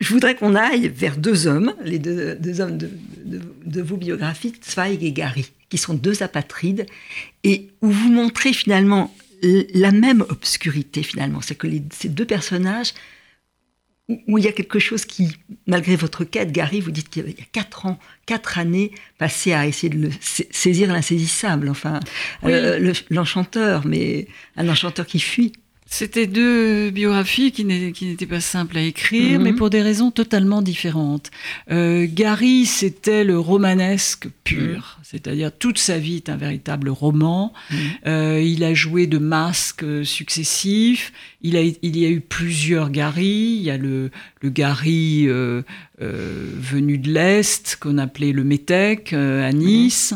je voudrais qu'on aille vers deux hommes, les deux, hommes de, de, vos biographies, Zweig et Gary, qui sont deux apatrides, et où vous montrez finalement la même obscurité finalement. C'est que ces deux personnages, où il y a quelque chose qui, malgré votre quête, Gary, vous dites qu'il y a quatre ans, quatre années passées à essayer de saisir l'insaisissable, enfin, euh, l'enchanteur, mais un enchanteur qui fuit. C'était deux biographies qui n'étaient pas simples à écrire, mais mhm. pour des raisons totalement différentes. Euh, Gary, c'était le romanesque pur, mhm. c'est-à-dire toute sa vie est un véritable roman. Mhm. Euh, il a joué de masques successifs. Il, a, il y a eu plusieurs Gary. Il y a le, le Gary euh, euh, venu de l'Est, qu'on appelait le Métèque euh, à Nice,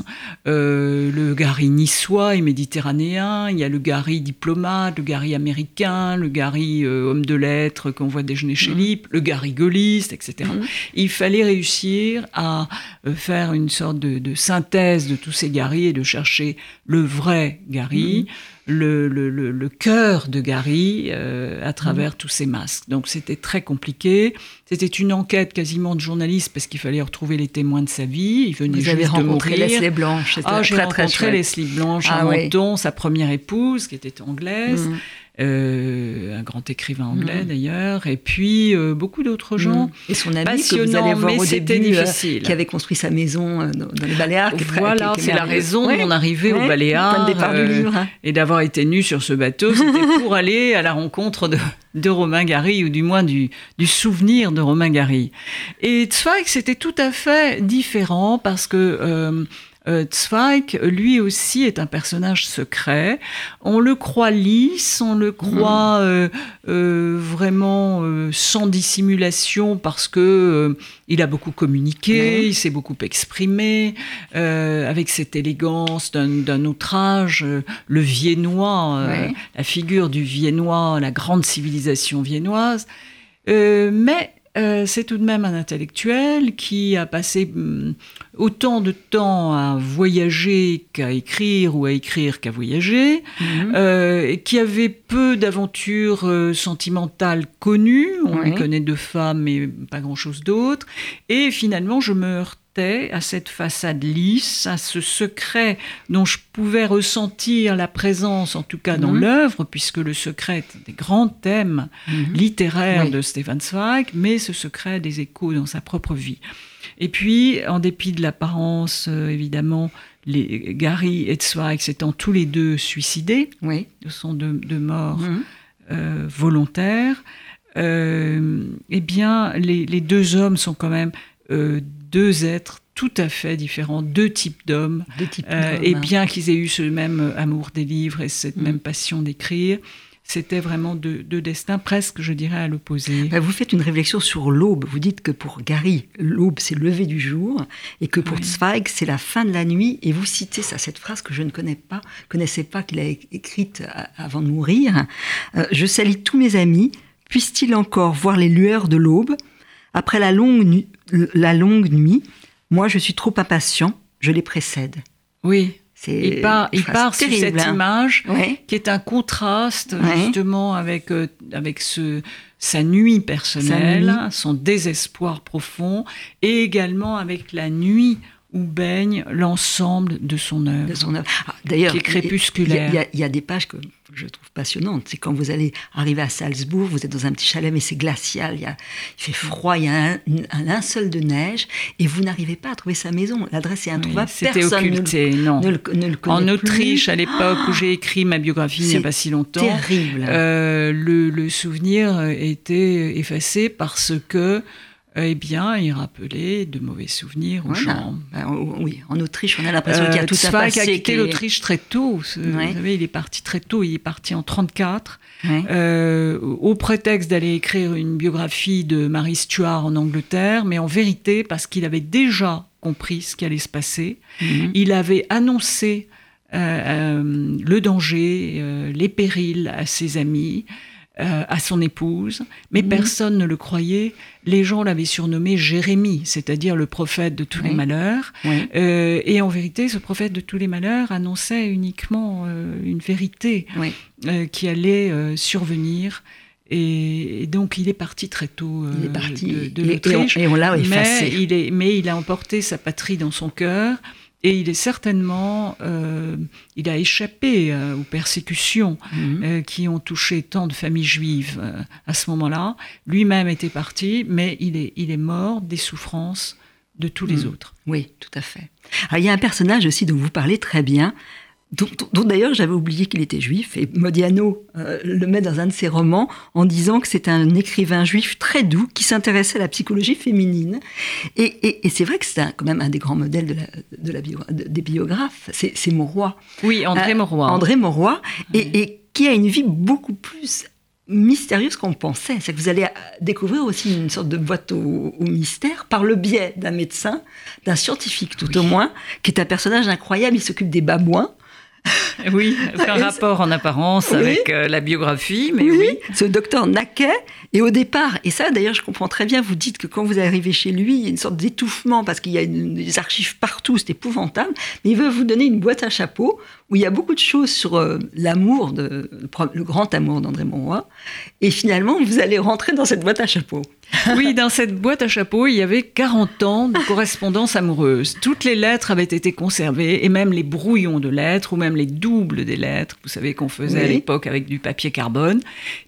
euh, le Gary niçois et méditerranéen, il y a le Gary diplomate, le Gary américain, le Gary homme de lettres qu'on voit déjeuner chez mmh. Lippe, le Gary gaulliste, etc. Mmh. Il fallait réussir à faire une sorte de, synthèse de tous ces Gary et de chercher le vrai Gary. Mmh le, le, le, cœur de Gary euh, à travers tous ces masques. Donc c'était très compliqué. C'était une enquête quasiment de journaliste parce qu'il fallait retrouver les témoins de sa vie. Il venait Vous avez rencontré Leslie Blanche. Ah, j'ai rencontré Leslie Blanche à ah Menton, sa première épouse qui était anglaise. Mm. Un grand écrivain anglais mm. d'ailleurs, et puis beaucoup d'autres mm. gens. Et son ami que vous allez voir au début, difficile. qui avait construit sa maison dans les Baléares. Voilà, c'est la raison de mon arrivée aux Baléares et d'avoir été nu sur ce bateau, c'était pour aller à la rencontre de, de Romain Gary, ou du moins du, du souvenir de Romain Gary. Et Zweig, c'était tout à fait différent parce que euh, euh, Zweig, lui aussi, est un personnage secret. On le croit lisse, on le croit mm. euh, vraiment sans dissimulation parce que il a beaucoup communiqué, il s'est beaucoup exprimé avec cette élégance d'un autre âge, le viennois, la figure du viennois, la grande civilisation viennoise. mais euh, c'est tout de même un intellectuel qui a passé hum, autant de temps à voyager qu'à écrire ou à écrire qu'à voyager, mhm. euh, qui avait peu d'aventures euh, sentimentales connues. On lui connaît deux femmes mais pas grand-chose d'autre. Et finalement, je me à cette façade lisse, à ce secret dont je pouvais ressentir la présence, en tout cas dans mhm. l'œuvre, puisque le secret est un des grands thèmes mhm. littéraires de Stefan Zweig, mais ce secret a des échos dans sa propre vie. Et puis, en dépit de l'apparence, euh, évidemment, les, Gary et Zweig s'étant tous les deux suicidés, oui. ce sont deux, morts mhm. euh, volontaires, euh, eh bien, les, deux hommes sont quand même deux êtres tout à fait différents, deux types d'hommes. Et bien qu'ils aient eu ce même amour des livres et cette mm. même passion d'écrire, c'était vraiment deux, destins presque, je dirais, à l'opposé. Bah, vous faites une réflexion sur l'aube. Vous dites que pour Gary, l'aube, c'est le lever du jour, et que pour Zweig, c'est la fin de la nuit. Et vous citez ça, cette phrase que je ne connais pas, connaissais pas, qu'il a écrite avant de mourir. Euh, je salue tous mes amis. Puissent-ils encore voir les lueurs de l'aube après la longue, la longue nuit, moi je suis trop impatient, je les précède. Oui. Il part, il part sur cette hein. image qui est un contraste justement avec, euh, avec ce, sa nuit personnelle, son désespoir profond, et également avec la nuit où baigne l'ensemble de son œuvre. Ah, d'ailleurs, qui est crépusculaire. Il y, a des pages que je trouve passionnantes. C'est quand vous allez arriver à Salzbourg, vous êtes dans un petit chalet, mais c'est glacial, il, y a, il fait froid, il y a un, un, linceul de neige, et vous n'arrivez pas à trouver sa maison. L'adresse est introuvable. C'était occulté, non. en Autriche, à l'époque où j'ai écrit ma biographie il n'y a pas si longtemps, terrible. Euh, le, le souvenir était effacé parce que eh bien, il rappelait de mauvais souvenirs aux gens. Ben, oui, en Autriche, on a l'impression qu'il y a tout ça passé. a quitté l'Autriche très tôt. Vous savez, il est parti très tôt. Il est parti en 34, euh, au prétexte d'aller écrire une biographie de Marie Stuart en Angleterre, mais en vérité parce qu'il avait déjà compris ce qui allait se passer. Mhm. Il avait annoncé euh, euh, le danger, les périls à ses amis. Euh, à son épouse, mais mhm. personne ne le croyait. Les gens l'avaient surnommé Jérémie, c'est-à-dire le prophète de tous les malheurs. Euh, et en vérité, ce prophète de tous les malheurs annonçait uniquement euh, une vérité qui allait survenir. Et, donc il est parti très tôt il est parti. de, l'Autriche. Et, on, l'a effacé. Mais il, mais il a emporté sa patrie dans son cœur. Et il est certainement, euh, il a échappé euh, aux persécutions mhm. euh, qui ont touché tant de familles juives à ce moment-là. Lui-même était parti, mais il est, il est mort des souffrances de tous les mhm. autres. Oui, tout à fait. il y a un personnage aussi dont vous parlez très bien, dont, d'ailleurs j'avais oublié qu'il était juif, et Modiano euh, le met dans un de ses romans en disant que c'est un écrivain juif très doux qui s'intéressait à la psychologie féminine. Et, c'est vrai que c'est quand même un des grands modèles de la, des biographes, c'est Mauroy. Oui, André euh, Mauroy. André Mauroy, et, qui a une vie beaucoup plus mystérieuse qu'on pensait. C'est que vous allez découvrir aussi une sorte de boîte au, mystère par le biais d'un médecin, d'un scientifique tout au moins, qui est un personnage incroyable. Il s'occupe des babouins. Oui, aucun rapport en apparence avec euh, la biographie, mais oui, Ce docteur Naquet, et au départ, et ça d'ailleurs je comprends très bien, vous dites que quand vous arrivez chez lui, il y a une sorte d'étouffement parce qu'il y a des archives partout, c'est épouvantable, mais il veut vous donner une boîte à chapeau où il y a beaucoup de choses sur euh, l'amour, de, le grand amour d'André Monroy. Et finalement, vous allez rentrer dans cette boîte à chapeaux. oui, dans cette boîte à chapeaux, il y avait 40 ans de correspondance amoureuse. Toutes les lettres avaient été conservées, et même les brouillons de lettres, ou même les doubles des lettres, vous savez qu'on faisait à l'époque avec du papier carbone.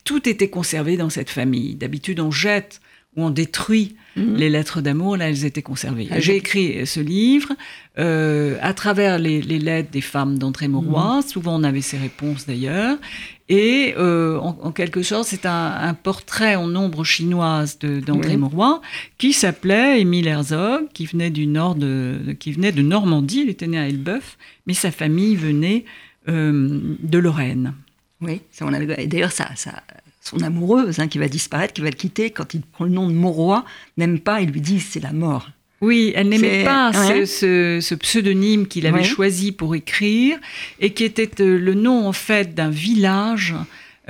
Tout était conservé dans cette famille. D'habitude, on jette ou on détruit Mhm. Les lettres d'amour, là, elles étaient conservées. Ah, J'ai écrit ce livre euh, à travers les, lettres des femmes d'André Mauroy. Mhm. Souvent, on avait ses réponses d'ailleurs. Et euh, en, quelque sorte, c'est un, portrait en ombre chinoise d'André Mauroy qui s'appelait Émile Herzog, qui venait du nord de, qui venait de Normandie. Il était né à Elbeuf, mais sa famille venait euh, de Lorraine. Oui, d'ailleurs, ça, ça, son amoureuse, hein, qui va disparaître, qui va le quitter, quand il prend le nom de Mauroy, n'aime pas, il lui dit c'est la mort. Oui, elle n'aimait pas ce, pseudonyme qu'il avait choisi pour écrire et qui était euh, le nom en fait d'un village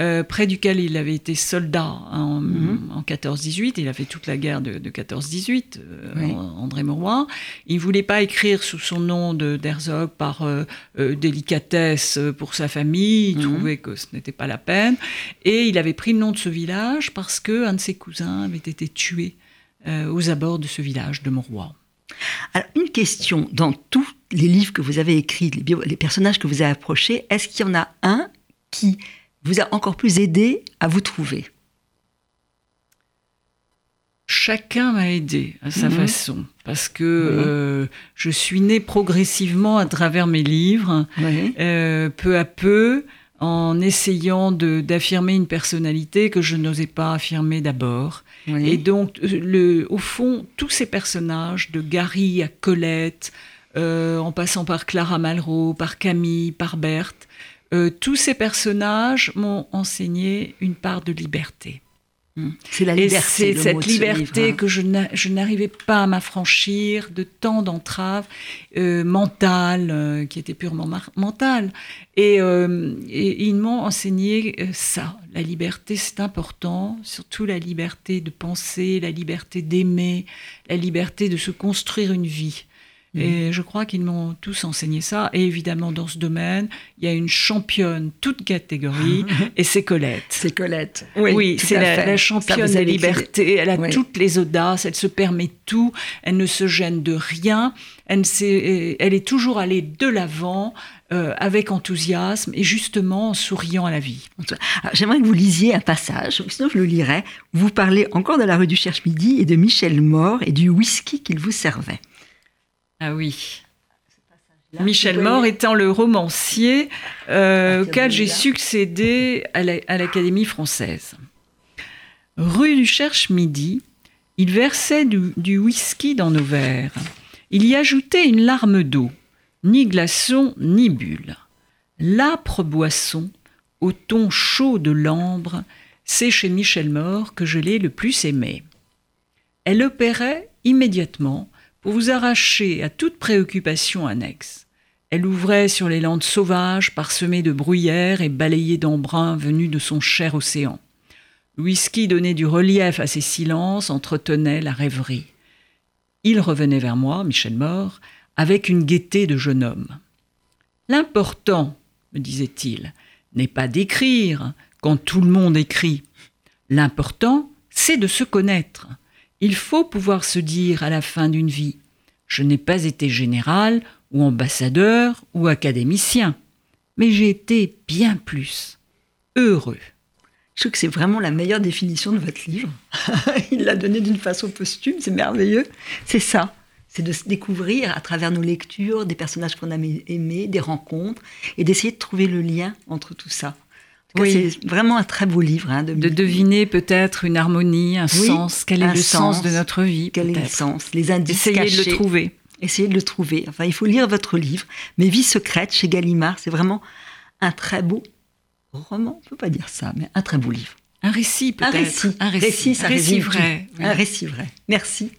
euh, près duquel il avait été soldat en, 14-18. Mhm. Il a fait toute la guerre de, 14-18, euh, André Mauroy. Il ne voulait pas écrire sous son nom d'Herzog par euh, délicatesse pour sa famille. Il mhm. trouvait que ce n'était pas la peine. Et il avait pris le nom de ce village parce qu'un de ses cousins avait été tué aux abords de ce village de Mauroy. Alors, une question, dans tous les livres que vous avez écrits, les, les personnages que vous avez approchés, est-ce qu'il y en a un qui vous a encore plus aidé à vous trouver Chacun m'a aidé à sa mhm. façon, parce que euh, je suis née progressivement à travers mes livres, euh, peu à peu, en essayant d'affirmer une personnalité que je n'osais pas affirmer d'abord. Et donc, le, au fond, tous ces personnages, de Gary à Colette, euh, en passant par Clara Malraux, par Camille, par Berthe, euh, tous ces personnages m'ont enseigné une part de liberté. Hmm. C'est la liberté. c'est cette liberté hein. que je n'arrivais pas à m'affranchir de tant d'entraves euh, mentales, euh, qui étaient purement mentales. Et, et ils m'ont enseigné ça. La liberté, c'est important, surtout la liberté de penser, la liberté d'aimer, la liberté de se construire une vie. Et mhm. je crois qu'ils m'ont tous enseigné ça. Et évidemment, dans ce domaine, il y a une championne toute catégorie, et c'est Colette. C'est Colette. Oui, c'est la, championne des libertés. Elle a toutes les audaces, elle se permet tout, elle ne se gêne de rien, elle, elle est toujours allée de l'avant. Euh, avec enthousiasme et justement en souriant à la vie. J'aimerais que vous lisiez un passage, sinon je le lirai. Vous parlez encore de la rue du Cherche-Midi et de Michel Mort et du whisky qu'il vous servait. Ah oui. Michel Mort étant le romancier euh, auquel j'ai succédé à l'Académie française. Rue du Cherche-Midi, il versait du, whisky dans nos verres. Il y ajoutait une larme d'eau, ni glaçon ni bulle. L'âpre boisson, au ton chaud de l'ambre, c'est chez Michel Mort que je l'ai le plus aimé. Elle opérait immédiatement pour vous arracher à toute préoccupation annexe. Elle ouvrait sur les landes sauvages parsemées de bruyères et balayées d'embrun venus de son cher océan. Le whisky donnait du relief à ces silences, entretenait la rêverie. Il revenait vers moi, Michel Mort, avec une gaieté de jeune homme. L'important, me disait-il, n'est pas d'écrire quand tout le monde écrit. L'important, c'est de se connaître. Il faut pouvoir se dire à la fin d'une vie Je n'ai pas été général, ou ambassadeur, ou académicien, mais j'ai été bien plus heureux. Je trouve que c'est vraiment la meilleure définition de votre livre. Il l'a donné d'une façon posthume, c'est merveilleux. C'est ça. C'est de se découvrir à travers nos lectures, des personnages qu'on a aimés, des rencontres, et d'essayer de trouver le lien entre tout ça. Oui. C'est vraiment un très beau livre. Hein, de... deviner peut-être une harmonie, un sens. Quel est le sens, de notre vie Quel est le sens Les indices Essayez de le trouver. Essayez de le trouver. Enfin, il faut lire votre livre. Mes vies secrètes chez Gallimard, c'est vraiment un très beau roman. On peut pas dire ça, mais un très beau livre. Un récit peut-être. Un récit. Un récit, ça un récit vrai. Un récit vrai. Merci.